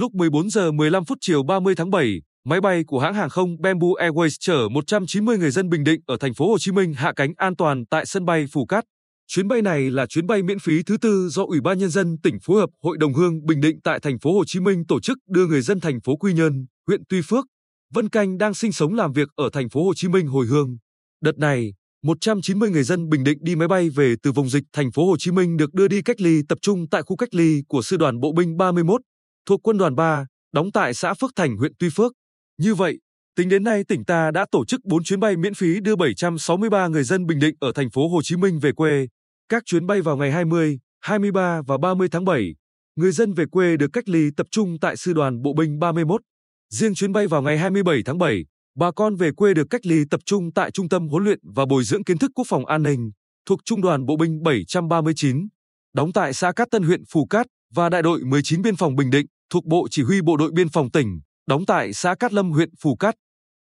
Lúc 14 giờ 15 phút chiều 30 tháng 7, máy bay của hãng hàng không Bamboo Airways chở 190 người dân Bình Định ở thành phố Hồ Chí Minh hạ cánh an toàn tại sân bay Phù Cát. Chuyến bay này là chuyến bay miễn phí thứ tư do Ủy ban nhân dân tỉnh phối hợp Hội đồng hương Bình Định tại thành phố Hồ Chí Minh tổ chức đưa người dân thành phố Quy Nhơn, huyện Tuy Phước, Vân Canh đang sinh sống làm việc ở thành phố Hồ Chí Minh hồi hương. Đợt này, 190 người dân Bình Định đi máy bay về từ vùng dịch thành phố Hồ Chí Minh được đưa đi cách ly tập trung tại khu cách ly của Sư đoàn Bộ binh 31 thuộc Quân đoàn 3, đóng tại xã Phước Thành, huyện Tuy Phước. Như vậy, tính đến nay tỉnh ta đã tổ chức 4 chuyến bay miễn phí đưa 763 người dân Bình Định ở thành phố Hồ Chí Minh về quê. Các chuyến bay vào ngày 20, 23 và 30 tháng 7, người dân về quê được cách ly tập trung tại Sư đoàn Bộ binh 31. Riêng chuyến bay vào ngày 27 tháng 7, bà con về quê được cách ly tập trung tại Trung tâm huấn luyện và bồi dưỡng kiến thức quốc phòng an ninh thuộc Trung đoàn Bộ binh 739, đóng tại xã Cát Tân huyện Phù Cát và Đại đội 19 Biên phòng Bình Định thuộc Bộ Chỉ huy Bộ đội Biên phòng tỉnh, đóng tại xã Cát Lâm huyện Phù Cát.